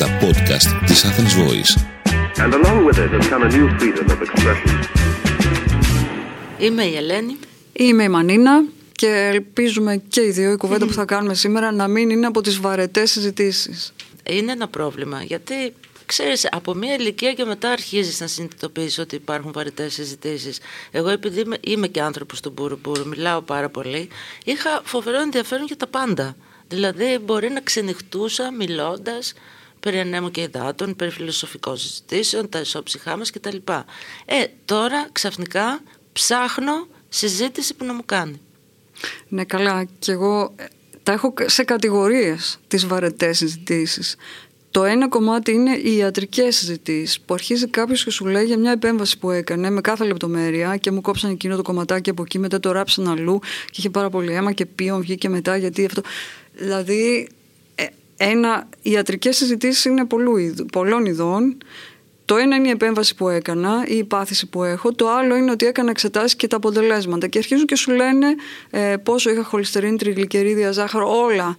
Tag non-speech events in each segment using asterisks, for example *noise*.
τα podcast της Athens Voice. And along with it has come a new freedom of expression. Είμαι η Ελένη. Είμαι η Μανίνα και ελπίζουμε και οι δύο η κουβέντα που θα κάνουμε σήμερα να μην είναι από τις βαρετές συζητήσεις. Είναι ένα πρόβλημα γιατί ξέρεις από μια ηλικία και μετά αρχίζεις να συνειδητοποιείς ότι υπάρχουν βαρετές συζητήσεις. Εγώ επειδή είμαι, είμαι και άνθρωπος του Μπουρου μιλάω πάρα πολύ, είχα φοβερό ενδιαφέρον για τα πάντα. Δηλαδή μπορεί να ξενυχτούσα μιλώντας περί ανέμου και υδάτων, περί φιλοσοφικών συζητήσεων, τα ισόψυχά μας κτλ. Ε, τώρα ξαφνικά ψάχνω συζήτηση που να μου κάνει. Ναι καλά και εγώ ε, τα έχω σε κατηγορίες τις βαρετές συζητήσεις. Το ένα κομμάτι είναι οι ιατρικές συζητήσεις. Που αρχίζει κάποιος και σου λέει για μια επέμβαση που έκανε με κάθε λεπτομέρεια και μου κόψαν εκείνο το κομματάκι από εκεί, μετά το ράψαν αλλού και είχε πάρα πολύ αίμα και πίον βγήκε μετά γιατί αυτό. Δηλαδή, ε, ένα, οι ιατρικές συζητήσεις είναι πολλού, πολλών ειδών. Το ένα είναι η επέμβαση που έκανα ή η πάθηση που έχω. Το άλλο είναι ότι έκανα εξετάσεις και τα αποτελέσματα. Και αρχίζουν και σου λένε ε, πόσο είχα χολυστερίνη, τριγλικερίδια, ζάχαρο, όλα.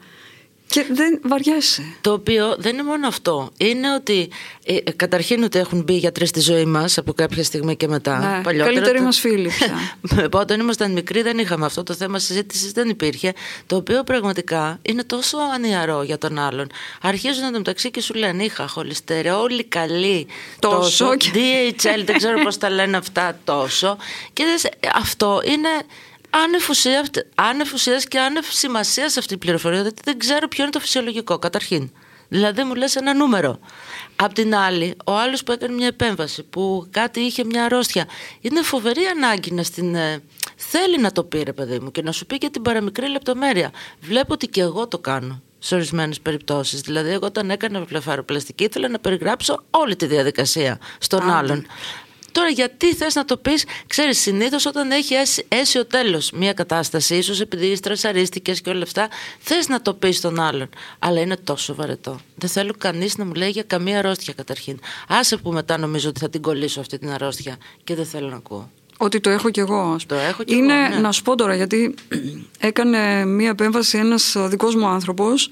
Και δεν βαριέσαι. Το οποίο δεν είναι μόνο αυτό. Είναι ότι ε, ε καταρχήν ότι έχουν μπει γιατροί στη ζωή μας από κάποια στιγμή και μετά. Ναι, Παλιότερα, καλύτεροι το... μας φίλοι πια. *laughs* Όταν ήμασταν μικροί δεν είχαμε αυτό το θέμα συζήτησης, δεν υπήρχε. Το οποίο πραγματικά είναι τόσο ανιαρό για τον άλλον. Αρχίζουν να το μεταξύ και σου λένε είχα όλοι καλή. Τόσο. τόσο DHL, δεν ξέρω πώς τα λένε αυτά τόσο. Και αυτό είναι άνευ ουσία και άνευ σημασία αυτή η πληροφορία, γιατί δεν ξέρω ποιο είναι το φυσιολογικό, καταρχήν. Δηλαδή μου λες ένα νούμερο. Απ' την άλλη, ο άλλος που έκανε μια επέμβαση, που κάτι είχε μια αρρώστια, είναι φοβερή ανάγκη να στην... Ε, θέλει να το πει ρε παιδί μου και να σου πει και την παραμικρή λεπτομέρεια. Βλέπω ότι και εγώ το κάνω σε ορισμένες περιπτώσεις. Δηλαδή, εγώ όταν έκανα βλεφαροπλαστική ήθελα να περιγράψω όλη τη διαδικασία στον άλλον. Τώρα, γιατί θες να το πεις, ξέρεις, συνήθως όταν έχει αίσιο τέλος μια κατάσταση, ίσως επειδή στρεσαρίστηκες και όλα αυτά, θες να το πεις στον άλλον. Αλλά είναι τόσο βαρετό. Δεν θέλω κανείς να μου λέει για καμία αρρώστια καταρχήν. Άσε που μετά νομίζω ότι θα την κολλήσω αυτή την αρρώστια και δεν θέλω να ακούω. Ότι το έχω κι εγώ. Το έχω κι είναι, εγώ, ναι. να σου πω τώρα, γιατί *clears throat* έκανε μία επέμβαση ένας δικός μου άνθρωπος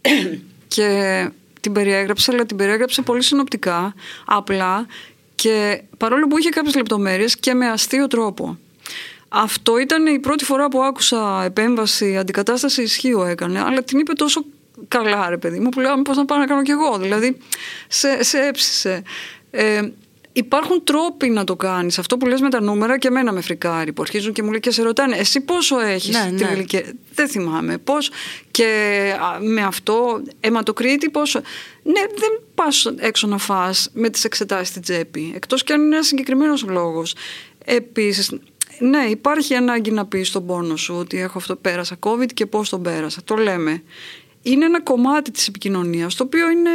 *clears throat* και την περιέγραψε, αλλά την περιέγραψε πολύ συνοπτικά, απλά και παρόλο που είχε κάποιες λεπτομέρειες και με αστείο τρόπο. Αυτό ήταν η πρώτη φορά που άκουσα επέμβαση, αντικατάσταση ισχύω έκανε, αλλά την είπε τόσο καλά ρε παιδί μου που λέω πώς να πάω να κάνω κι εγώ, δηλαδή σε, σε έψησε. Ε, υπάρχουν τρόποι να το κάνεις. Αυτό που λες με τα νούμερα και εμένα με φρικάρει. Που αρχίζουν και μου λέει και σε ρωτάνε, εσύ πόσο έχεις ναι, την ηλικία; Δεν θυμάμαι. Πώς; Και με αυτό, αιματοκρίτη, πόσο. Ναι, δεν πας έξω να φας με τις εξετάσεις στην τσέπη. Εκτός και αν είναι ένας συγκεκριμένος λόγος. Επίσης, ναι, υπάρχει ανάγκη να πεις στον πόνο σου ότι έχω αυτό, πέρασα COVID και πώς τον πέρασα. Το λέμε είναι ένα κομμάτι της επικοινωνίας το οποίο είναι,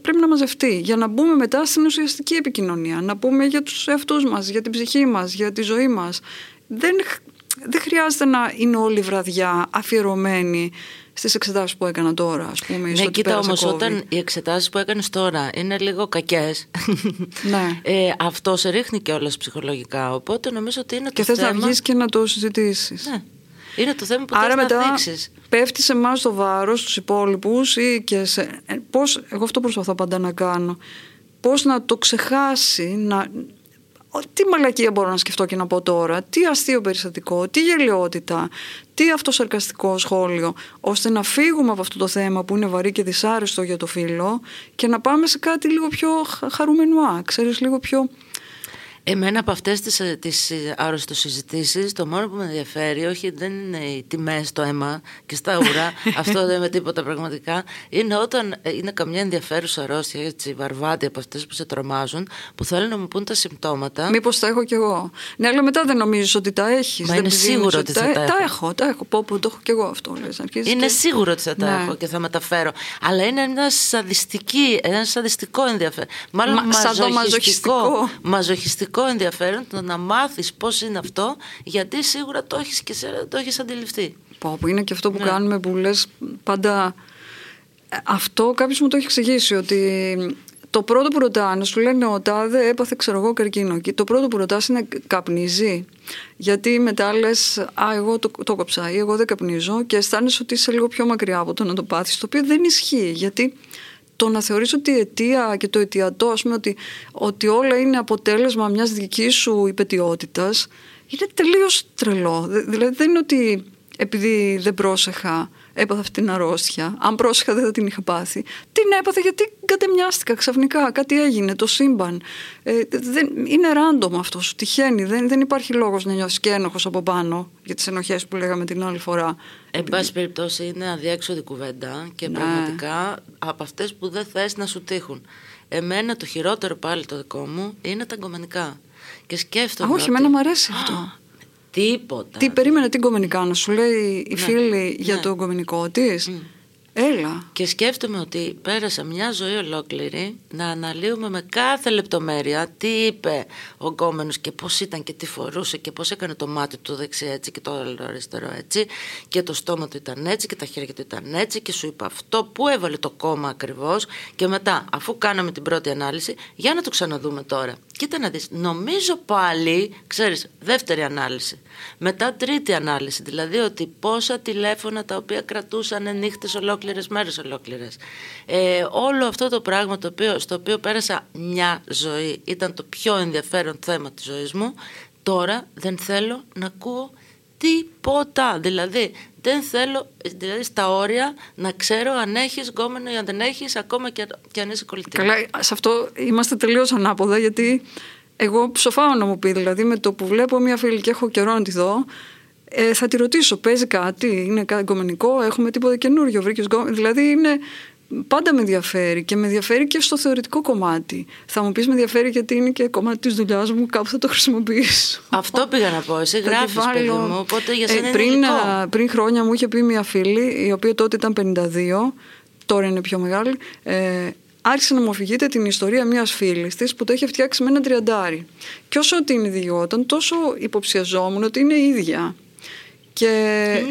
πρέπει να μαζευτεί για να μπούμε μετά στην ουσιαστική επικοινωνία να πούμε για τους εαυτούς μας, για την ψυχή μας, για τη ζωή μας δεν, δεν χρειάζεται να είναι όλη η βραδιά αφιερωμένη στις εξετάσεις που έκανα τώρα, ας πούμε. Ναι, κοίτα όμως, όταν οι εξετάσεις που έκανες τώρα είναι λίγο κακές. *laughs* Ναι. ε, αυτό σε ρίχνει κιόλας ψυχολογικά. Οπότε νομίζω ότι είναι και το θέμα. Και θες να βγεις και να το συζητήσεις. Ναι. Είναι το θέμα που Άρα θες μετά να δείξεις. πέφτεις σε εμάς το βάρος, στου υπόλοιπους ή και σε. Ε, πώς, εγώ αυτό προσπαθώ πάντα να κάνω. Πώς να το ξεχάσει, να. Τι μαλακία μπορώ να σκεφτώ και να πω τώρα, τι αστείο περιστατικό, τι γελιότητα, τι αυτοσαρκαστικό σχόλιο, ώστε να φύγουμε από αυτό το θέμα που είναι βαρύ και δυσάρεστο για το φίλο και να πάμε σε κάτι λίγο πιο χαρούμενο, ξέρεις, λίγο πιο Εμένα από αυτές τις, ε, τις ε, συζητήσεις το μόνο που με ενδιαφέρει όχι δεν είναι οι τιμές στο αίμα και στα ουρά *laughs* αυτό δεν είναι τίποτα πραγματικά είναι όταν ε, είναι καμιά ενδιαφέρουσα αρρώστια έτσι βαρβάτη από αυτές που σε τρομάζουν που θέλουν να μου πούν τα συμπτώματα. Μήπως τα έχω κι εγώ. Ναι αλλά μετά δεν νομίζεις ότι τα έχεις Μα είναι σίγουρο ότι θα τα, τα, τα έχω. Τα έχω. Πω, πω το έχω κι εγώ αυτό λες, Είναι και... σίγουρο ότι θα τα ναι. έχω και θα μεταφέρω. Αλλά είναι ένα, σαδιστική, ένα σαδιστικό ενδιαφέρον. Μάλλον Μα, μαζοχιστικό, μαζοχιστικό πραγματικό ενδιαφέρον το να μάθεις πώς είναι αυτό γιατί σίγουρα το έχεις και σε, το έχεις αντιληφθεί. Πω, που είναι και αυτό που ναι. κάνουμε που λες πάντα αυτό κάποιος μου το έχει εξηγήσει ότι το πρώτο που ρωτάνε σου λένε ο τάδε έπαθε ξέρω εγώ καρκίνο και το πρώτο που ρωτάς είναι καπνίζει; Γιατί μετά λες, Α, εγώ το, το κόψα ή εγώ δεν καπνίζω και αισθάνεσαι ότι είσαι λίγο πιο μακριά από το να το πάθεις το οποίο δεν ισχύει γιατί το να θεωρείς ότι η αιτία και το αιτιατό, ας πούμε, ότι, ότι όλα είναι αποτέλεσμα μιας δικής σου υπετιότητας, είναι τελείως τρελό. Δηλαδή δεν είναι ότι επειδή δεν πρόσεχα έπαθα αυτή την αρρώστια. Αν πρόσεχα δεν θα την είχα πάθει. Την έπαθα γιατί κατεμοιάστηκα ξαφνικά. Κάτι έγινε, το σύμπαν. Ε, δεν, είναι random αυτό σου, τυχαίνει. Δεν, δεν υπάρχει λόγος να νιώσει και ένοχος από πάνω για τις ενοχές που λέγαμε την άλλη φορά. Εν πάση περιπτώσει είναι αδιέξοδη κουβέντα και ναι. πραγματικά από αυτές που δεν θες να σου τύχουν. Εμένα το χειρότερο πάλι το δικό μου είναι τα εγκομενικά. Και σκέφτομαι. Α, όχι, ότι... εμένα μου αρέσει αυτό. Τίποτα. Τι περίμενε την Κομμενικά σου λέει η ναι, φίλη για ναι. το κομμενικό της; Έλα. Και σκέφτομαι ότι πέρασα μια ζωή ολόκληρη να αναλύουμε με κάθε λεπτομέρεια τι είπε ο γκόμενος και πώς ήταν και τι φορούσε και πώς έκανε το μάτι του δεξί έτσι και το αριστερό έτσι και το στόμα του ήταν έτσι και τα χέρια του ήταν έτσι και σου είπα αυτό που έβαλε το κόμμα ακριβώς και μετά αφού κάναμε την πρώτη ανάλυση για να το ξαναδούμε τώρα. Κοίτα να δεις, νομίζω πάλι, ξέρεις, δεύτερη ανάλυση. Μετά τρίτη ανάλυση, δηλαδή ότι πόσα τηλέφωνα τα οποία κρατούσαν νύχτες ολόκληρες, μέρες ολόκληρες. Ε, όλο αυτό το πράγμα το οποίο, στο οποίο πέρασα μια ζωή, ήταν το πιο ενδιαφέρον θέμα της ζωής μου, τώρα δεν θέλω να ακούω τίποτα. Δηλαδή, δεν θέλω δηλαδή, στα όρια να ξέρω αν έχεις γκόμενο ή αν δεν έχεις, ακόμα και, και αν είσαι κολλητή. Καλά, σε αυτό είμαστε τελείως ανάποδα, γιατί εγώ ψοφάω να μου πει, δηλαδή με το που βλέπω μια φίλη και έχω καιρό να τη δω, ε, θα τη ρωτήσω, παίζει κάτι, είναι κάτι γκομενικό, έχουμε τίποτα καινούριο, βρήκες γκόμενο. Δηλαδή είναι, πάντα με ενδιαφέρει και με ενδιαφέρει και στο θεωρητικό κομμάτι. Θα μου πεις με ενδιαφέρει γιατί είναι και κομμάτι της δουλειάς μου, κάπου θα το χρησιμοποιήσω. Αυτό πήγα να πω. Εσύ γράφεις, παιδί μου, οπότε για σένα ε, πριν, είναι πριν χρόνια μου είχε πει μια φίλη, η οποία τότε ήταν 52, τώρα είναι πιο μεγάλη, ε, άρχισε να μου αφηγείται την ιστορία μιας φίλης της που το είχε φτιάξει με ένα τριαντάρι. Και όσο την ιδιόταν, τόσο υποψιαζόμουν ότι είναι ίδια. Και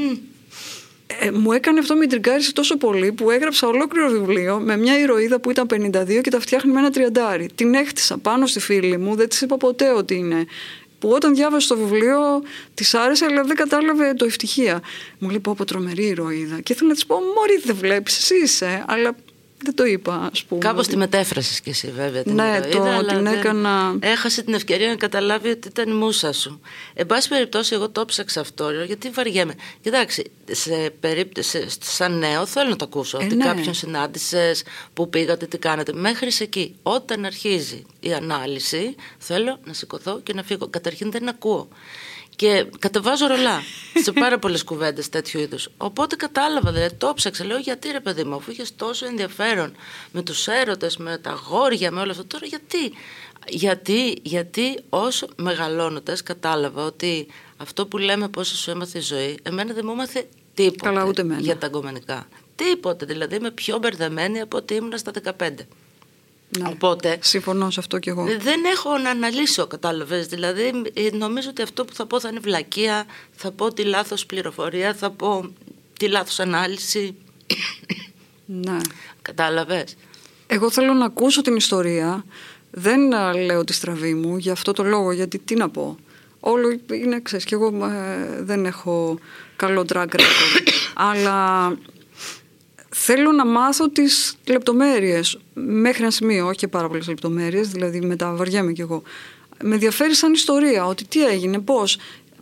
ε, μου έκανε αυτό με τριγκάρισε τόσο πολύ που έγραψα ολόκληρο βιβλίο με μια ηρωίδα που ήταν 52 και τα φτιάχνει με ένα τριαντάρι. Την έχτισα πάνω στη φίλη μου, δεν της είπα ποτέ ότι είναι που όταν διάβασε το βιβλίο της άρεσε, αλλά δεν κατάλαβε το ευτυχία. Μου λέει: Πω, πω τρομερή ηρωίδα. Και ήθελα να της πω: Μωρή, δεν βλέπεις, εσύ είσαι. Αλλά δεν το είπα, ας πούμε. Κάπως τη μετέφρασες κι εσύ, βέβαια. Την ναι, το, αλλά την έκανα. Έχασε την ευκαιρία να καταλάβει ότι ήταν η μουσα σου. Εν πάση περιπτώσει, εγώ το ψάξα αυτό, γιατί βαριέμαι. Κοιτάξτε, σε περίπτωση, σαν νέο, θέλω να το ακούσω. Ε, ότι ναι. κάποιον συνάντησες, που πήγατε, τι κάνετε. Μέχρι εκεί, όταν αρχίζει η ανάλυση, θέλω να σηκωθώ και να φύγω. Καταρχήν δεν ακούω. Και κατεβάζω ρολά σε πάρα πολλές κουβέντες τέτοιου είδους. Οπότε κατάλαβα, δηλαδή το ψάξα. Λέω γιατί ρε παιδί μου, αφού είχες τόσο ενδιαφέρον με τους έρωτες, με τα γόρια, με όλο αυτό. Τώρα γιατί. Γιατί, γιατί όσο μεγαλώνοντας κατάλαβα ότι αυτό που λέμε πόσο σου έμαθε η ζωή, εμένα δεν μου έμαθε τίποτα Καλά, ούτε για τα αγκομενικά. Τίποτε. Δηλαδή είμαι πιο μπερδεμένη από ότι ήμουν στα 15. Ναι. Οπότε, Συμφωνώ σε αυτό κι εγώ. Δεν έχω να αναλύσω, κατάλαβες. Δηλαδή, ε, νομίζω ότι αυτό που θα πω θα είναι βλακεία, θα πω τη λάθος πληροφορία, θα πω τη λάθος ανάλυση. Ναι. Κατάλαβες. Εγώ θέλω να ακούσω την ιστορία. Δεν λέω τη στραβή μου για αυτό το λόγο, γιατί τι να πω. Όλο είναι, ξέρεις, και εγώ ε, δεν έχω καλό track record. αλλά θέλω να μάθω τις λεπτομέρειες μέχρι ένα σημείο, όχι και πάρα πολλές λεπτομέρειες, δηλαδή μετά βαριέμαι κι εγώ. Με ενδιαφέρει σαν ιστορία, ότι τι έγινε, πώς.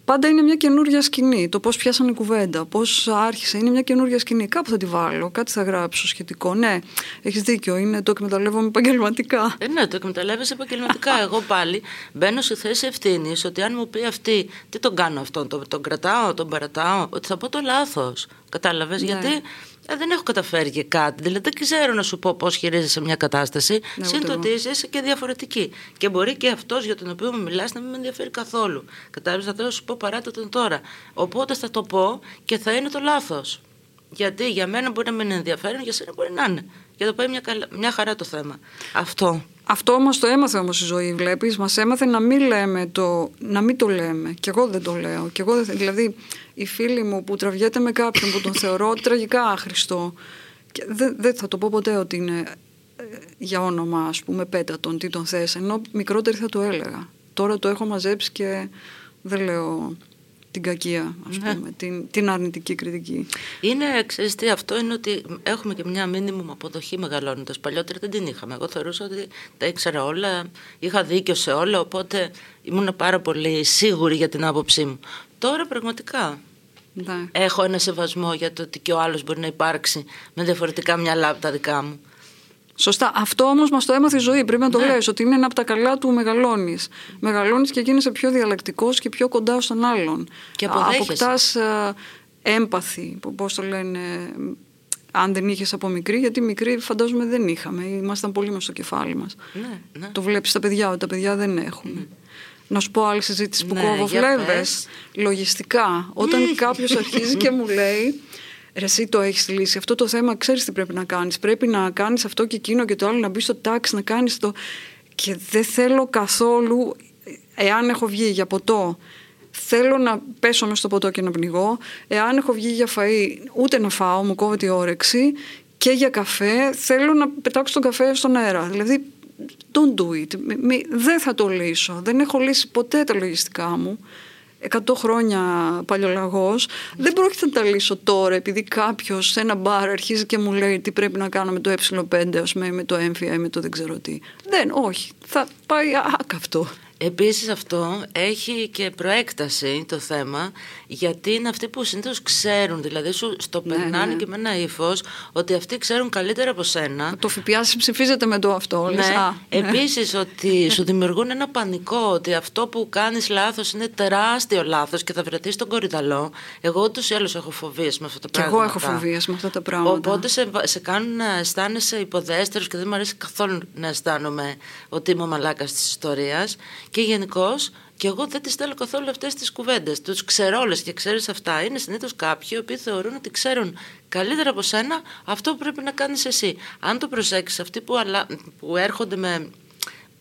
Πάντα είναι μια καινούργια σκηνή. Το πώς πιάσανε κουβέντα, πώς άρχισε. Είναι μια καινούργια σκηνή. Κάπου θα τη βάλω, κάτι θα γράψω σχετικό. Ναι, έχεις δίκιο. Είναι το εκμεταλλεύομαι επαγγελματικά. Ε, ναι, το εκμεταλλεύεσαι επαγγελματικά. *laughs* Εγώ πάλι μπαίνω σε θέση ευθύνης ότι αν μου πει αυτή, τι τον κάνω αυτόν, τον, τον κρατάω, τον παρατάω, ότι θα πω το λάθος. Κατάλαβες; Ναι. Γιατί ε, δεν έχω καταφέρει και κάτι. Δηλαδή δεν ξέρω να σου πω πώς χειρίζεσαι μια κατάσταση. Ναι, Συν το ότι είσαι και διαφορετική. Και μπορεί και αυτός για τον οποίο με μιλάς να μην με ενδιαφέρει καθόλου. Κατάλαβες, θα θέλω να σου πω παράτα τον τώρα. Οπότε θα το πω και θα είναι το λάθος. Γιατί για μένα μπορεί να μην είναι ενδιαφέρον, για σένα μπορεί να είναι. Για το πάει μια, μια χαρά το θέμα. Αυτό. Αυτό όμω το έμαθε όμως η ζωή, βλέπεις. Μας έμαθε να μην, λέμε το, να μην το λέμε. Και εγώ δεν το λέω. Και εγώ δεν, δηλαδή, η φίλη μου που τραβιέται με κάποιον που τον θεωρώ *laughs* τραγικά άχρηστο. Και δεν, δεν θα το πω ποτέ ότι είναι ε, για όνομα, ας πούμε, πέτατον, τι τον θες. Ενώ μικρότερη θα το έλεγα. Τώρα το έχω μαζέψει και δεν λέω την κακία, ας πούμε, την, την αρνητική κριτική. Είναι, ξέρεις τι, αυτό είναι ότι έχουμε και μια μήνυμου αποδοχή μεγαλώνοντας. Παλιότερα δεν την είχαμε. Εγώ θεωρούσα ότι τα ήξερα όλα, είχα δίκιο σε όλα, οπότε ήμουν πάρα πολύ σίγουρη για την άποψή μου. Τώρα πραγματικά Ναι. έχω ένα σεβασμό για το ότι και ο άλλος μπορεί να υπάρξει με διαφορετικά μυαλά από τα δικά μου. Σωστά. Αυτό όμως μας το έμαθε η ζωή. Πρέπει να το Ναι. λες ότι είναι ένα από τα καλά του μεγαλώνεις. Μεγαλώνεις και γίνεσαι πιο διαλεκτικός και πιο κοντά στον άλλον. Και αποδέχεσαι. Αποκτάς έμπαθη, πώς το λένε, αν δεν είχες από μικρή, γιατί μικρή φαντάζομαι δεν είχαμε. Ήμασταν πολύ μέσα στο κεφάλι μας. Ναι, ναι. Το βλέπεις στα παιδιά, ότι τα παιδιά δεν έχουν. Να σου πω άλλη συζήτηση που Ναι, κόβω για φλέβες. πες. Λογιστικά, όταν κάποιος αρχίζει και μου λέει. Ρε, εσύ το έχεις λύσει. Αυτό το θέμα ξέρεις τι πρέπει να κάνεις. Πρέπει να κάνεις αυτό και εκείνο και το άλλο, να μπεις στο τάξη, να κάνεις το. Και δεν θέλω καθόλου, εάν έχω βγει για ποτό, θέλω να πέσω μέσα στο ποτό και να πνιγώ. Εάν έχω βγει για φαΐ, ούτε να φάω, μου κόβεται η όρεξη. Και για καφέ, θέλω να πετάξω τον καφέ στον αέρα. Δηλαδή, don't do it. Μη- μη- δεν θα το λύσω. Δεν έχω λύσει ποτέ τα λογιστικά μου. 100 χρόνια παλιολαγός. Δεν πρόκειται να τα λύσω τώρα επειδή κάποιος σε ένα μπαρ αρχίζει και μου λέει τι πρέπει να κάνω με το ε5 ας πούμε, με το έμφυα ή με το δεν ξέρω τι. Δεν, όχι. Θα πάει άκαυτο. Επίσης αυτό έχει και προέκταση το θέμα γιατί είναι αυτοί που συνήθως ξέρουν, δηλαδή σου στο Ναι, περνάνε ναι. και με ένα ύφος ότι αυτοί ξέρουν καλύτερα από σένα. Το ΦΠΑ ψηφίζεται με το αυτό. λες, Ναι. α, ναι. Επίσης ότι σου δημιουργούν ένα πανικό ότι αυτό που κάνεις λάθος είναι τεράστιο λάθος και θα βρεθείς στον κορυδαλό. Εγώ ούτως ή άλλως έχω φοβίες με αυτά τα Και εγώ πράγματα. έχω φοβίες με αυτά τα πράγματα. Οπότε σε, βα- σε κάνουν να αισθάνεσαι υποδέστερος και δεν μου αρέσει καθόλου να αισθάνομαι ότι είμαι ο μαλάκας της ιστορίας και γενικώς. Και εγώ δεν τις θέλω καθόλου αυτές τις κουβέντες. Τους ξέρω όλες και ξέρεις αυτά. Είναι συνήθως κάποιοι οι οποίοι θεωρούν ότι ξέρουν καλύτερα από σένα αυτό που πρέπει να κάνεις εσύ. Αν το προσέξεις, αυτοί που, αλα... που έρχονται με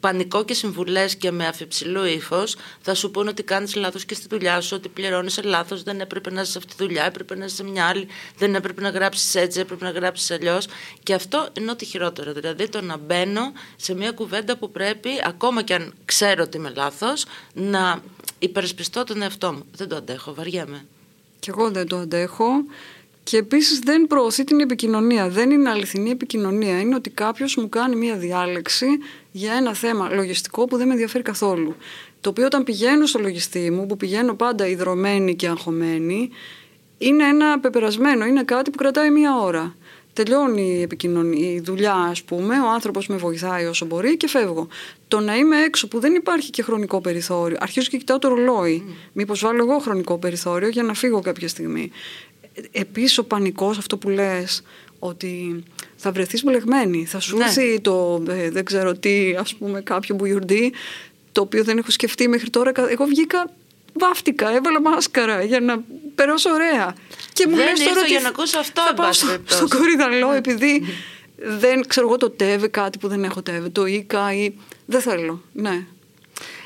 πανικό και συμβουλές και με αφιψηλό ύφος, θα σου πούνε ότι κάνεις λάθος και στη δουλειά σου, ότι πληρώνεις λάθος, δεν έπρεπε να είσαι σε αυτή τη δουλειά, έπρεπε να είσαι σε μια άλλη, δεν έπρεπε να γράψεις έτσι, έπρεπε να γράψεις αλλιώς. Και αυτό είναι ό,τι χειρότερο. Δηλαδή το να μπαίνω σε μια κουβέντα που πρέπει, ακόμα και αν ξέρω ότι είμαι λάθος, να υπερασπιστώ τον εαυτό μου. Δεν το αντέχω, βαριέμαι. Και εγώ δεν το αντέχω. Και επίσης δεν προωθεί την επικοινωνία. Δεν είναι αληθινή επικοινωνία. Είναι ότι κάποιος μου κάνει μία διάλεξη για ένα θέμα λογιστικό που δεν με ενδιαφέρει καθόλου. Το οποίο όταν πηγαίνω στο λογιστή μου, που πηγαίνω πάντα ιδρωμένη και αγχωμένη, είναι ένα πεπερασμένο, είναι κάτι που κρατάει μία ώρα. Τελειώνει η, επικοινωνία, η δουλειά, ας πούμε, ο άνθρωπος με βοηθάει όσο μπορεί και φεύγω. Το να είμαι έξω που δεν υπάρχει και χρονικό περιθώριο. Αρχίζω και κοιτάω το ρολόι. Mm. Μήπως βάλω εγώ χρονικό περιθώριο για να φύγω κάποια στιγμή. Επίσης ο πανικός, αυτό που λες, ότι θα βρεθείς μπλεγμένη. Θα σου Ναι. έρθει το ε, δεν ξέρω τι, ας πούμε, κάποιο μπουγιουρντί, το οποίο δεν έχω σκεφτεί μέχρι τώρα. Εγώ βγήκα βάφτηκα, έβαλα μάσκαρα για να περάσω ωραία. Και μου Δεν λες τώρα ήρθα ότι για να ακούσω αυτό, Θα εν πάω πάση στο, περιπτώσει. στο κορυδαλό επειδή δεν ξέρω εγώ το τέβε, κάτι που δεν έχω τέβε, το ίκα ή. Δεν θέλω. Ναι.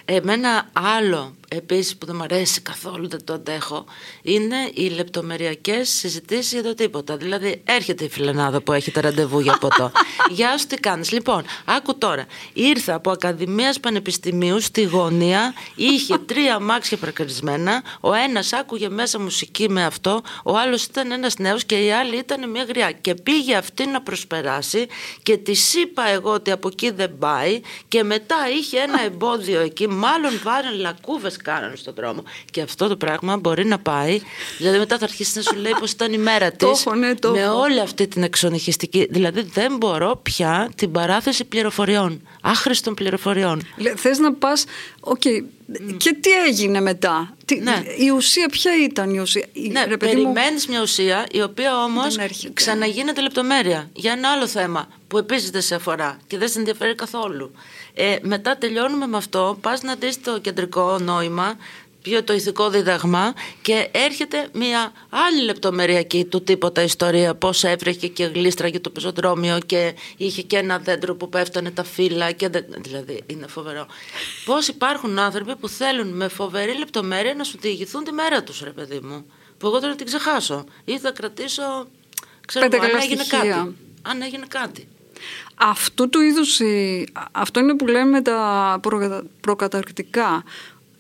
Εμένα άλλο επίσης που δεν μου αρέσει καθόλου, δεν το αντέχω, είναι οι λεπτομεριακές συζητήσεις για το τίποτα. Δηλαδή έρχεται η φιλενάδα που έχετε ραντεβού για ποτό. *laughs* Γεια σου τι κάνεις. Λοιπόν, άκου τώρα. Ήρθα από Ακαδημίας Πανεπιστημίου στη γωνία, είχε *laughs* τρία αμάξια παρκαρισμένα, ο ένας άκουγε μέσα μουσική με αυτό, ο άλλος ήταν ένας νέος και η άλλη ήταν μια γριά. Και πήγε αυτή να προσπεράσει και τη είπα εγώ ότι από εκεί δεν πάει και μετά είχε ένα εμπόδιο εκεί, μάλλον βάλαν λακκούβες κάνανε στον δρόμο. Και αυτό το πράγμα μπορεί να πάει, δηλαδή μετά θα αρχίσει να σου λέει πως ήταν η μέρα *laughs* Το της έχω, ναι, το με έχω. όλη αυτή την εξονυχιστική. Δηλαδή δεν μπορώ πια την παράθεση πληροφοριών, άχρηστων πληροφοριών. Λε- Θες να πας, οκ, και τι έγινε μετά; Τι, Ναι. Η ουσία ποια ήταν η ουσία; Η- Ναι, ρε παιδί μου, περιμένεις μια ουσία η οποία όμως Δεν έρχεται. ξαναγίνεται λεπτομέρεια για ένα άλλο θέμα που επίσης δεν σε αφορά και δεν σε ενδιαφέρει καθόλου. Ε, μετά τελειώνουμε με αυτό, πας να δεις το κεντρικό νόημα, πιο το ηθικό δίδαγμα και έρχεται μια άλλη λεπτομεριακή του τίποτα ιστορία πώς έβρεχε και γλίστραγε το πεζοδρόμιο και είχε και ένα δέντρο που πέφτανε τα φύλλα και δεν... δηλαδή είναι φοβερό πώς υπάρχουν άνθρωποι που θέλουν με φοβερή λεπτομέρεια να σου διηγηθούν τη μέρα τους ρε παιδί μου που εγώ τώρα την ξεχάσω ή θα κρατήσω ξέρω Πέντε εγώ, αν καλά έγινε στοιχεία. κάτι αν έγινε κάτι Αυτού του είδους, η- αυτό είναι που λέμε τα προκατα- προκαταρκτικά.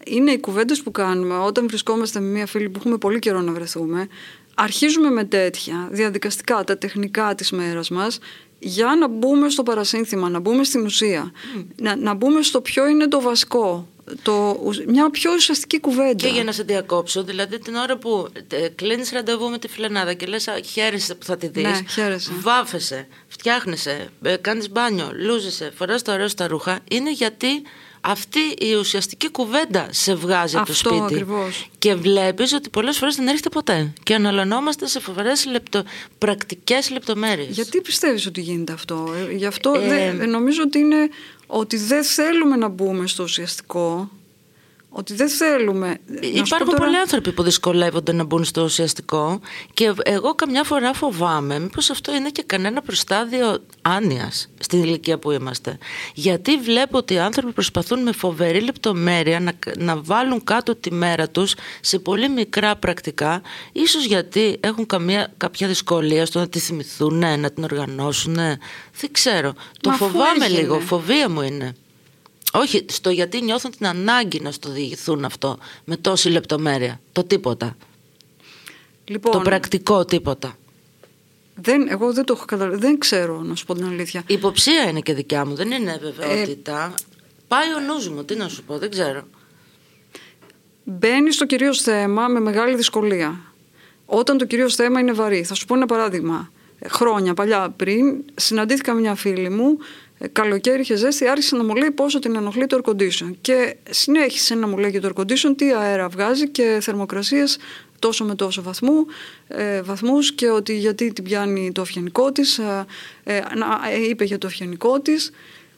Είναι οι κουβέντες που κάνουμε όταν βρισκόμαστε με μια φίλη που έχουμε πολύ καιρό να βρεθούμε. Αρχίζουμε με τέτοια διαδικαστικά, τα τεχνικά της μέρας μας για να μπούμε στο παρασύνθημα, να μπούμε στην ουσία, να, να μπούμε στο ποιο είναι το βασικό, το, μια πιο ουσιαστική κουβέντα. Και για να σε διακόψω, δηλαδή την ώρα που ε, κλείνεις ραντεβού με τη φιλενάδα και λες: Χαίρεσαι που θα τη δεις. Ναι, χαίρεσαι. Βάφεσαι, φτιάχνεσαι, ε, κάνεις μπάνιο, λούζεσαι, φοράς τα ωραία στα ρούχα, είναι γιατί αυτή η ουσιαστική κουβέντα σε βγάζει από το Αυτό σπίτι. ακριβώς. Και βλέπεις ότι πολλές φορές δεν έρχεται ποτέ. Και αναλωνόμαστε σε φοβερές λεπτο... πρακτικές λεπτομέρειες. Γιατί πιστεύεις ότι γίνεται αυτό; Ε, γι' αυτό Ε, δεν- νομίζω ότι είναι ότι δεν θέλουμε να μπούμε στο ουσιαστικό. Ότι δεν θέλουμε. Να σου πω Υπάρχουν τώρα- πολλοί άνθρωποι που δυσκολεύονται να μπουν στο ουσιαστικό και εγώ καμιά φορά φοβάμαι μήπως αυτό είναι και κανένα προστάδιο άνοιας στην ηλικία που είμαστε. Γιατί βλέπω ότι οι άνθρωποι προσπαθούν με φοβερή λεπτομέρεια να, να βάλουν κάτω τη μέρα τους σε πολύ μικρά πρακτικά ίσως γιατί έχουν καμία, κάποια δυσκολία στο να τη θυμηθούν, να την οργανώσουν. Δεν ξέρω. Το Μα αφού φοβάμαι έγινε. λίγο, φοβία μου είναι. Όχι, στο γιατί νιώθουν την ανάγκη να στο διηγηθούν αυτό με τόση λεπτομέρεια. Το τίποτα. Λοιπόν, Το πρακτικό τίποτα. δεν, εγώ δεν το έχω καταλάβει. Δεν ξέρω, να σου πω την αλήθεια. Η υποψία είναι και δικιά μου, δεν είναι βεβαιότητα. Πάει ο νους μου, τι να σου πω, δεν ξέρω. Μπαίνει στο κυρίως θέμα με μεγάλη δυσκολία. Όταν το κυρίως θέμα είναι βαρύ. Θα σου πω ένα παράδειγμα. Ε, Χρόνια παλιά πριν, συναντήθηκα με μια φίλη μου. Ε, Καλοκαίρι είχε ζέστη, άρχισε να μου λέει πόσο την ενοχλεί το air condition. Και συνέχισε να μου λέει για το air condition τι αέρα βγάζει και θερμοκρασίες τόσο με τόσο βαθμού, ε, βαθμούς και ότι γιατί την πιάνει το αυγενικό της, ε, ε, να- ε, είπε για το αυγενικό της.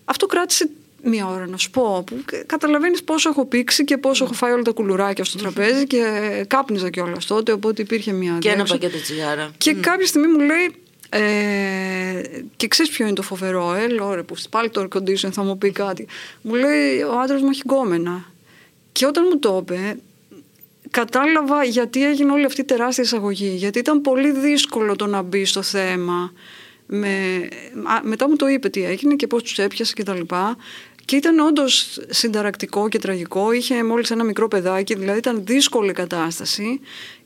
Αυτό κράτησε μία ώρα να σου πω, που καταλαβαίνεις πόσο έχω πήξει και πόσο έχω φάει όλα τα κουλουράκια στο τραπέζι και κάπνιζα κιόλας τότε, οπότε υπήρχε μία Και ένα διέξοδο. πακέτο τσιγάρα. Και κάποια στιγμή μου λέει, ε, και ξέρεις ποιο είναι το φοβερό, ε, λέω ρε, που πάλι το air condition θα μου πει κάτι. Μου λέει, ο άντρας μου έχει γκόμενα. Και όταν μου το είπε, κατάλαβα γιατί έγινε όλη αυτή η τεράστια εισαγωγή. Γιατί ήταν πολύ δύσκολο το να μπει στο θέμα. Με, α, μετά μου το είπε τι έγινε και πώς τους έπιασε και τα λοιπά. Και ήταν όντως συνταρακτικό και τραγικό. Είχε μόλις ένα μικρό παιδάκι, δηλαδή ήταν δύσκολη η κατάσταση.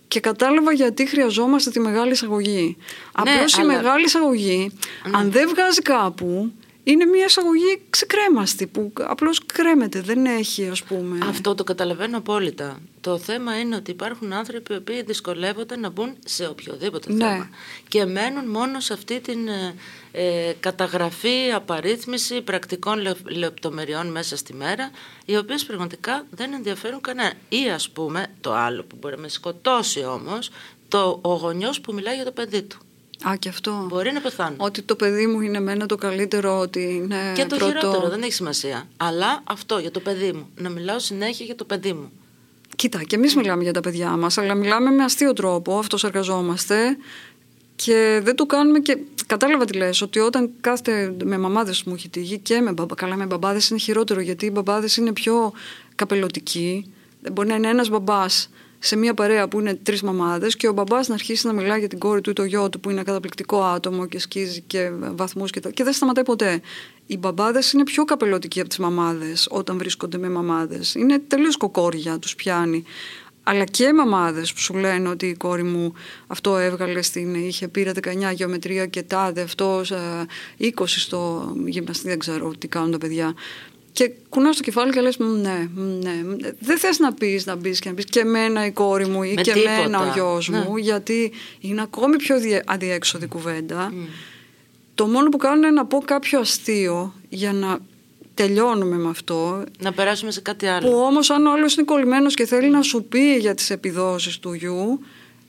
Και κατάλαβα γιατί χρειαζόμαστε τη μεγάλη εισαγωγή. Ναι, Απλώς η αλλά- μεγάλη εισαγωγή, αν δεν βγάζει κάπου, είναι μια εισαγωγή ξεκρέμαστη που απλώς κρέμεται, δεν έχει ας πούμε... Αυτό το καταλαβαίνω απόλυτα. Το θέμα είναι ότι υπάρχουν άνθρωποι οι οποίοι δυσκολεύονται να μπουν σε οποιοδήποτε Ναι. θέμα. Και μένουν μόνο σε αυτή την ε, ε, καταγραφή, απαρίθμηση πρακτικών λε- λεπτομεριών μέσα στη μέρα, οι οποίες πραγματικά δεν ενδιαφέρουν κανένα. Ή ας πούμε, το άλλο που μπορεί να με σκοτώσει όμως, το ο γονιός που μιλάει για το παιδί του. Α, και αυτό. Μπορεί να πεθάνει. Ότι το παιδί μου είναι εμένα το καλύτερο, ότι είναι Και το πρώτο. χειρότερο, δεν έχει σημασία. Αλλά αυτό για το παιδί μου. Να μιλάω συνέχεια για το παιδί μου. Κοίτα, και εμείς μιλάμε για τα παιδιά μας, αλλά μιλάμε με αστείο τρόπο, αυτός εργαζόμαστε και δεν το κάνουμε και κατάλαβα τι λες, ότι όταν κάθεται με μαμάδες μου έχει τύχει και με μπαμπά, καλά με μπαμπάδες είναι χειρότερο γιατί οι μπαμπάδες είναι πιο καπελωτικοί, μπορεί να είναι ένας μπαμπάς σε μια παρέα που είναι τρεις μαμάδες και ο μπαμπάς να αρχίσει να μιλάει για την κόρη του ή το γιο του που είναι καταπληκτικό άτομο και σκίζει και βαθμούς και, τα- και δεν σταματάει ποτέ. Οι μπαμπάδες είναι πιο καπελωτικοί από τις μαμάδες όταν βρίσκονται με μαμάδες. Είναι τελείως κοκόρια, τους πιάνει. Αλλά και μαμάδες που σου λένε ότι η κόρη μου αυτό έβγαλε στην. είχε πήρα 19 γεωμετρία και τάδε αυτός 20 στο γυμναστή, δεν ξέρω τι κάνουν τα παιδιά. Και κουνάς το κεφάλι και λες: Ναι, μ, ναι. μ, Δεν θες να πεις να μπεις και να πεις και εμένα η κόρη μου ή Με και τίποτα. εμένα ο γιος Ναι. μου, γιατί είναι ακόμη πιο διε- αδιέξοδη κουβέντα. Το μόνο που κάνω είναι να πω κάποιο αστείο για να τελειώνουμε με αυτό. Να περάσουμε σε κάτι άλλο. Που όμως, αν ο άλλος είναι κολλημένος και θέλει να σου πει για τις επιδόσεις του γιου,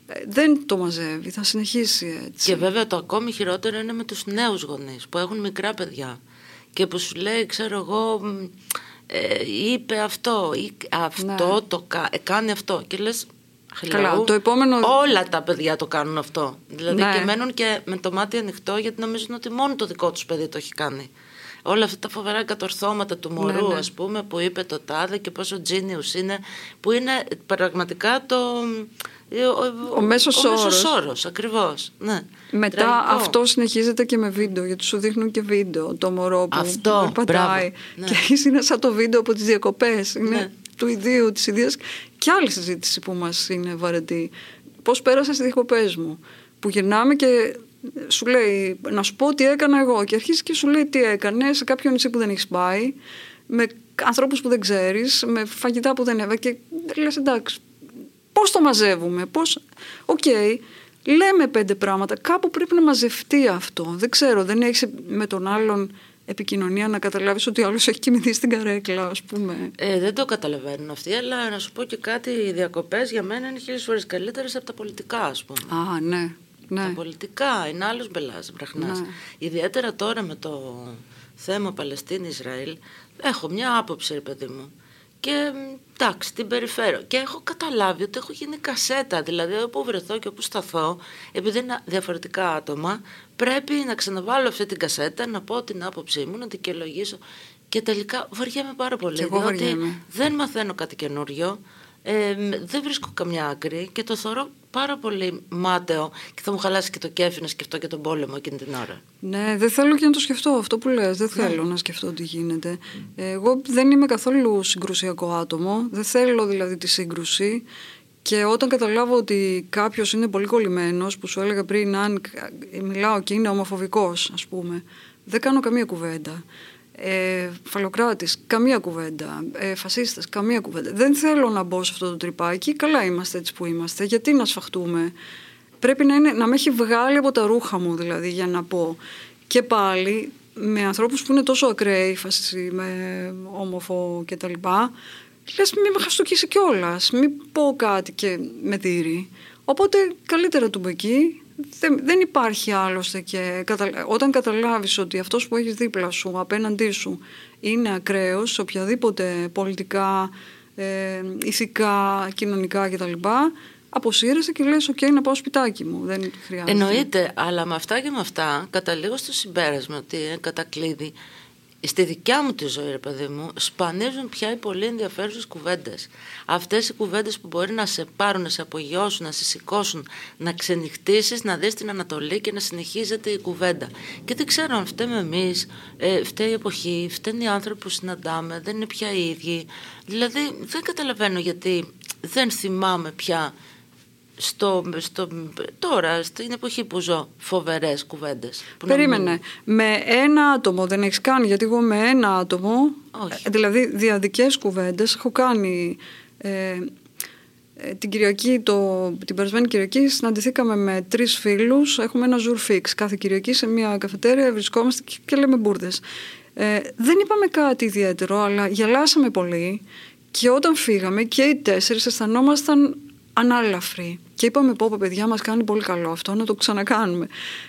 ε, δεν το μαζεύει. Θα συνεχίσει έτσι. Και βέβαια το ακόμη χειρότερο είναι με τους νέους γονείς που έχουν μικρά παιδιά και που σου λέει ξέρω εγώ μ, ε, είπε αυτό ή αυτό Ναι. το κα- ε, κάνει αυτό και λες Καλά, hello, το επόμενο- όλα τα παιδιά το κάνουν αυτό δηλαδή Ναι. και μένουν και με το μάτι ανοιχτό γιατί νομίζουν ότι μόνο το δικό τους παιδί το έχει κάνει όλα αυτά τα φοβερά κατορθώματα του μωρού ναι. ας πούμε που είπε το τάδε και πόσο genius είναι που είναι πραγματικά το ο, Ο μέσος ο μέσος όρος. όρος, ακριβώς. Ναι. Μετά Τραγικό. αυτό συνεχίζεται και με βίντεο, γιατί σου δείχνουν και βίντεο το μωρό που Αυτό, περπατάει. μπράβο, ναι. Και είναι σαν το βίντεο από τις διακοπές. Είναι Ναι. του ιδίου, της ιδέας και άλλη συζήτηση που μας είναι βαρετή. Πώς πέρασα στις διακοπές μου. Που γυρνάμε και σου λέει να σου πω τι έκανα εγώ. Και αρχίζει και σου λέει τι έκανε σε κάποιο νησί που δεν έχεις πάει με ανθρώπους που δεν ξέρεις με φαγητά που δεν έβα και λες εντάξει πώς το μαζεύουμε πώς, οκ λέμε πέντε πράγματα. Κάπου πρέπει να μαζευτεί αυτό. Δεν ξέρω δεν έχεις με τον άλλον επικοινωνία να καταλάβεις ότι ο άλλος έχει κοιμηθεί στην καρέκλα ας πούμε. Ε, δεν το καταλαβαίνουν αυτοί, αλλά να σου πω και κάτι, οι διακοπές για μένα είναι χίλιες φορές καλύτερες από τα πολιτικά, ας πούμε. α ναι ναι. Τα πολιτικά είναι άλλος μπελάς, βραχνάς. Ναι. Ιδιαίτερα τώρα με το θέμα Παλαιστίνη-Ισραήλ, έχω μια άποψη, ρε παιδί μου. Και μ, εντάξει, την περιφέρω. Και έχω καταλάβει ότι έχω γίνει κασέτα. Δηλαδή, όπου βρεθώ και όπου σταθώ, επειδή είναι διαφορετικά άτομα, πρέπει να ξαναβάλω αυτή την κασέτα, να πω την άποψή μου, να δικαιολογήσω. Και τελικά βαριέμαι πάρα πολύ. Κι εγώ διότι βαριέμαι. δεν μαθαίνω κάτι καινούριο. Ε, μ, δεν βρίσκω καμιά άκρη και το θεωρώ πάρα πολύ μάταιο και θα μου χαλάσει και το κέφι να σκεφτώ και τον πόλεμο εκείνη την ώρα. Ναι, δεν θέλω και να το σκεφτώ αυτό που λες. Δεν θέλω να σκεφτώ τι γίνεται. Εγώ δεν είμαι καθόλου συγκρουσιακό άτομο. Δεν θέλω δηλαδή τη σύγκρουση. Και όταν καταλάβω ότι κάποιος είναι πολύ κολλημένος, που σου έλεγα πριν, αν μιλάω και είναι ομοφοβικός, ας πούμε, δεν κάνω καμία κουβέντα. Ε, φαλοκράτης, καμία κουβέντα. Ε, φασίστες, καμία κουβέντα. Δεν θέλω να μπω σε αυτό το τρυπάκι. Καλά είμαστε έτσι που είμαστε. Γιατί να σφαχτούμε; Πρέπει να, είναι, να με έχει βγάλει από τα ρούχα μου δηλαδή για να πω. Και πάλι με ανθρώπους που είναι τόσο ακραίοι, φασιστοί, με όμορφο και τα λοιπά, λες μην με χαστουκίσει κιόλας, μην πω κάτι και με δείρει. Οπότε καλύτερα του εκεί, δεν, δεν υπάρχει άλλωστε και κατα- όταν καταλάβεις ότι αυτός που έχεις δίπλα σου, απέναντί σου, είναι ακραίος σε οποιαδήποτε πολιτικά, ε, ηθικά, κοινωνικά κτλ. Αποσύρεσαι και λες: Οκ, να πάω σπιτάκι μου. Δεν χρειάζεται. Εννοείται, αλλά με αυτά και με αυτά καταλήγω στο συμπέρασμα ότι ε, κατά κλείδι στη δικιά μου τη ζωή, ρε παιδί μου, σπανίζουν πια οι πολύ ενδιαφέρουσες κουβέντες. Αυτές οι κουβέντες που μπορεί να σε πάρουν, να σε απογειώσουν, να σε σηκώσουν, να ξενυχτήσεις, να δεις την Ανατολή και να συνεχίζεται η κουβέντα. Και δεν ξέρω αν φταίμε εμείς, ε, φταίει η εποχή, φταίνουν οι άνθρωποι που συναντάμε, δεν είναι πια οι ίδιοι. Δηλαδή, δεν καταλαβαίνω γιατί δεν θυμάμαι πια στο, στο, τώρα, στην εποχή που ζω, φοβερές κουβέντες. που να Περίμενε. μην- Με ένα άτομο δεν έχεις κάνει, γιατί εγώ με ένα άτομο, Όχι. ε, δηλαδή διαδικές κουβέντες, έχω κάνει ε, ε, την Κυριακή, το, την περασμένη Κυριακή συναντηθήκαμε με τρεις φίλους, έχουμε ένα ζουρ φίξ. Κάθε Κυριακή σε μια καφετέρια βρισκόμαστε και, και λέμε μπουρδες. Ε, δεν είπαμε κάτι ιδιαίτερο, αλλά γελάσαμε πολύ και όταν φύγαμε και οι τέσσερις αισθανόμασταν ανάλαφροι. Και είπαμε πω, πω παιδιά μας κάνει πολύ καλό αυτό, να το ξανακάνουμε.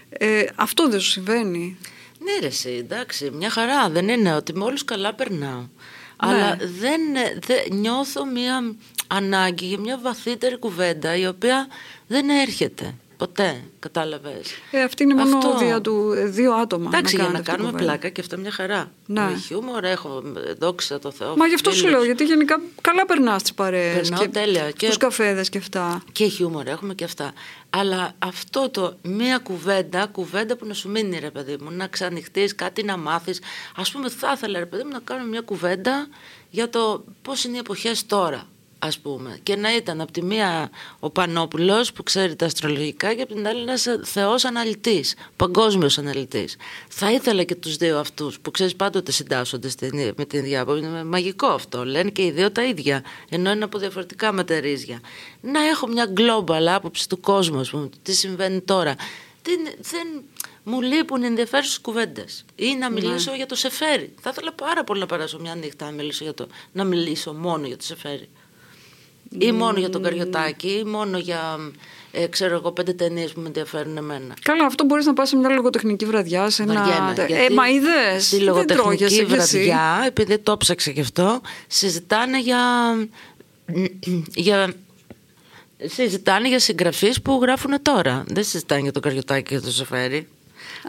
Ε, αυτό δεν σου συμβαίνει. Ναι ρε εσύ, εντάξει, μια χαρά. Δεν είναι ότι με όλους καλά περνάω. Αλλά δεν, δεν νιώθω μια ανάγκη για μια βαθύτερη κουβέντα η οποία δεν έρχεται ποτέ, κατάλαβες. Ε, αυτή είναι μόνο Αυτό. δια του ε, δύο άτομα. Εντάξει, για κάνετε να αυτή την κάνουμε κουβέντα. πλάκα και αυτό μια χαρά. Ναι. Με χιούμορ έχω, δόξα τω Θεώ. Μα γι' αυτό σου φίλους. λέω, γιατί γενικά καλά περνάς στι παρέες. Περνάω τέλεια. Και- Στου καφέδες και αυτά. Και χιούμορ έχουμε και αυτά. Αλλά αυτό το μία κουβέντα, κουβέντα που να σου μείνει ρε παιδί μου, να ξανοιχτείς κάτι να μάθεις. Α πούμε, θα ήθελα ρε παιδί μου να κάνω μια κουβέντα για το πώς είναι οι εποχές τώρα. Ας πούμε. Και να ήταν από τη μία ο Πανόπουλος που ξέρει τα αστρολογικά και από την άλλη ένας θεός αναλυτής, παγκόσμιος αναλυτής. Θα ήθελα και τους δύο αυτούς που ξέρεις πάντοτε συντάσσονται στην- με την ίδια άποψη. Είναι μαγικό αυτό. Λένε και οι δύο τα ίδια, ενώ είναι από διαφορετικά μετερίζια. Να έχω μια global άποψη του κόσμου, ας πούμε, τι συμβαίνει τώρα. Δεν, δεν μου λείπουν ενδιαφέρουσες κουβέντες. Ή να μιλήσω για το σεφέρι. Θα ήθελα πάρα πολύ να περάσω μια νύχτα να μιλήσω, για το, να μιλήσω μόνο για το σεφέρι. Ή μόνο για τον Καριωτάκη, ή μόνο για ε, ξέρω εγώ, πέντε ταινίες που με ενδιαφέρουν εμένα. Καλά, αυτό μπορείς να πας σε μια λογοτεχνική βραδιά, σε ένα. Βαριέμαι, Ε, γιατί μα είδες. Στη λογοτεχνική βραδιά, επειδή το ψάξα και αυτό, συζητάνε για, *clears throat* για συζητάνε για συγγραφείς που γράφουν τώρα. Δεν συζητάνε για τον Καριωτάκη και το Σεφέρι.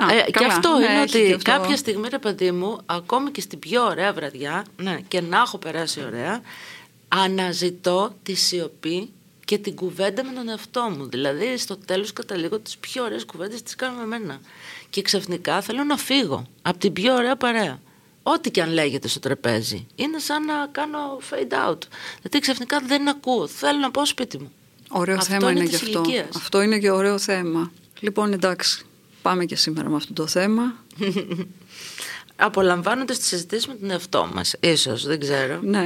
Α, Ε, και καλά. αυτό Ναι, είναι έχει ότι και αυτό. κάποια στιγμή, ρε παιδί μου, ακόμη και στην πιο ωραία βραδιά, ναι, και να έχω περάσει ωραία, αναζητώ τη σιωπή και την κουβέντα με τον εαυτό μου. Δηλαδή, στο τέλος καταλήγω τις πιο ωραίες κουβέντες τις κάνω με μένα. Και ξαφνικά θέλω να φύγω από την πιο ωραία παρέα. Ό,τι και αν λέγεται στο τραπέζι. Είναι σαν να κάνω fade out. Γιατί ξαφνικά δεν ακούω. Θέλω να πάω σπίτι μου. Ωραίο Αυτό θέμα είναι είναι, της γι' αυτό. ηλικίας. Αυτό είναι και ωραίο θέμα. Λοιπόν, εντάξει. Πάμε και σήμερα με αυτό το θέμα. *laughs* Απολαμβάνοντας τη συζητήση με τον εαυτό μας. Ίσως, δεν ξέρω. Ναι.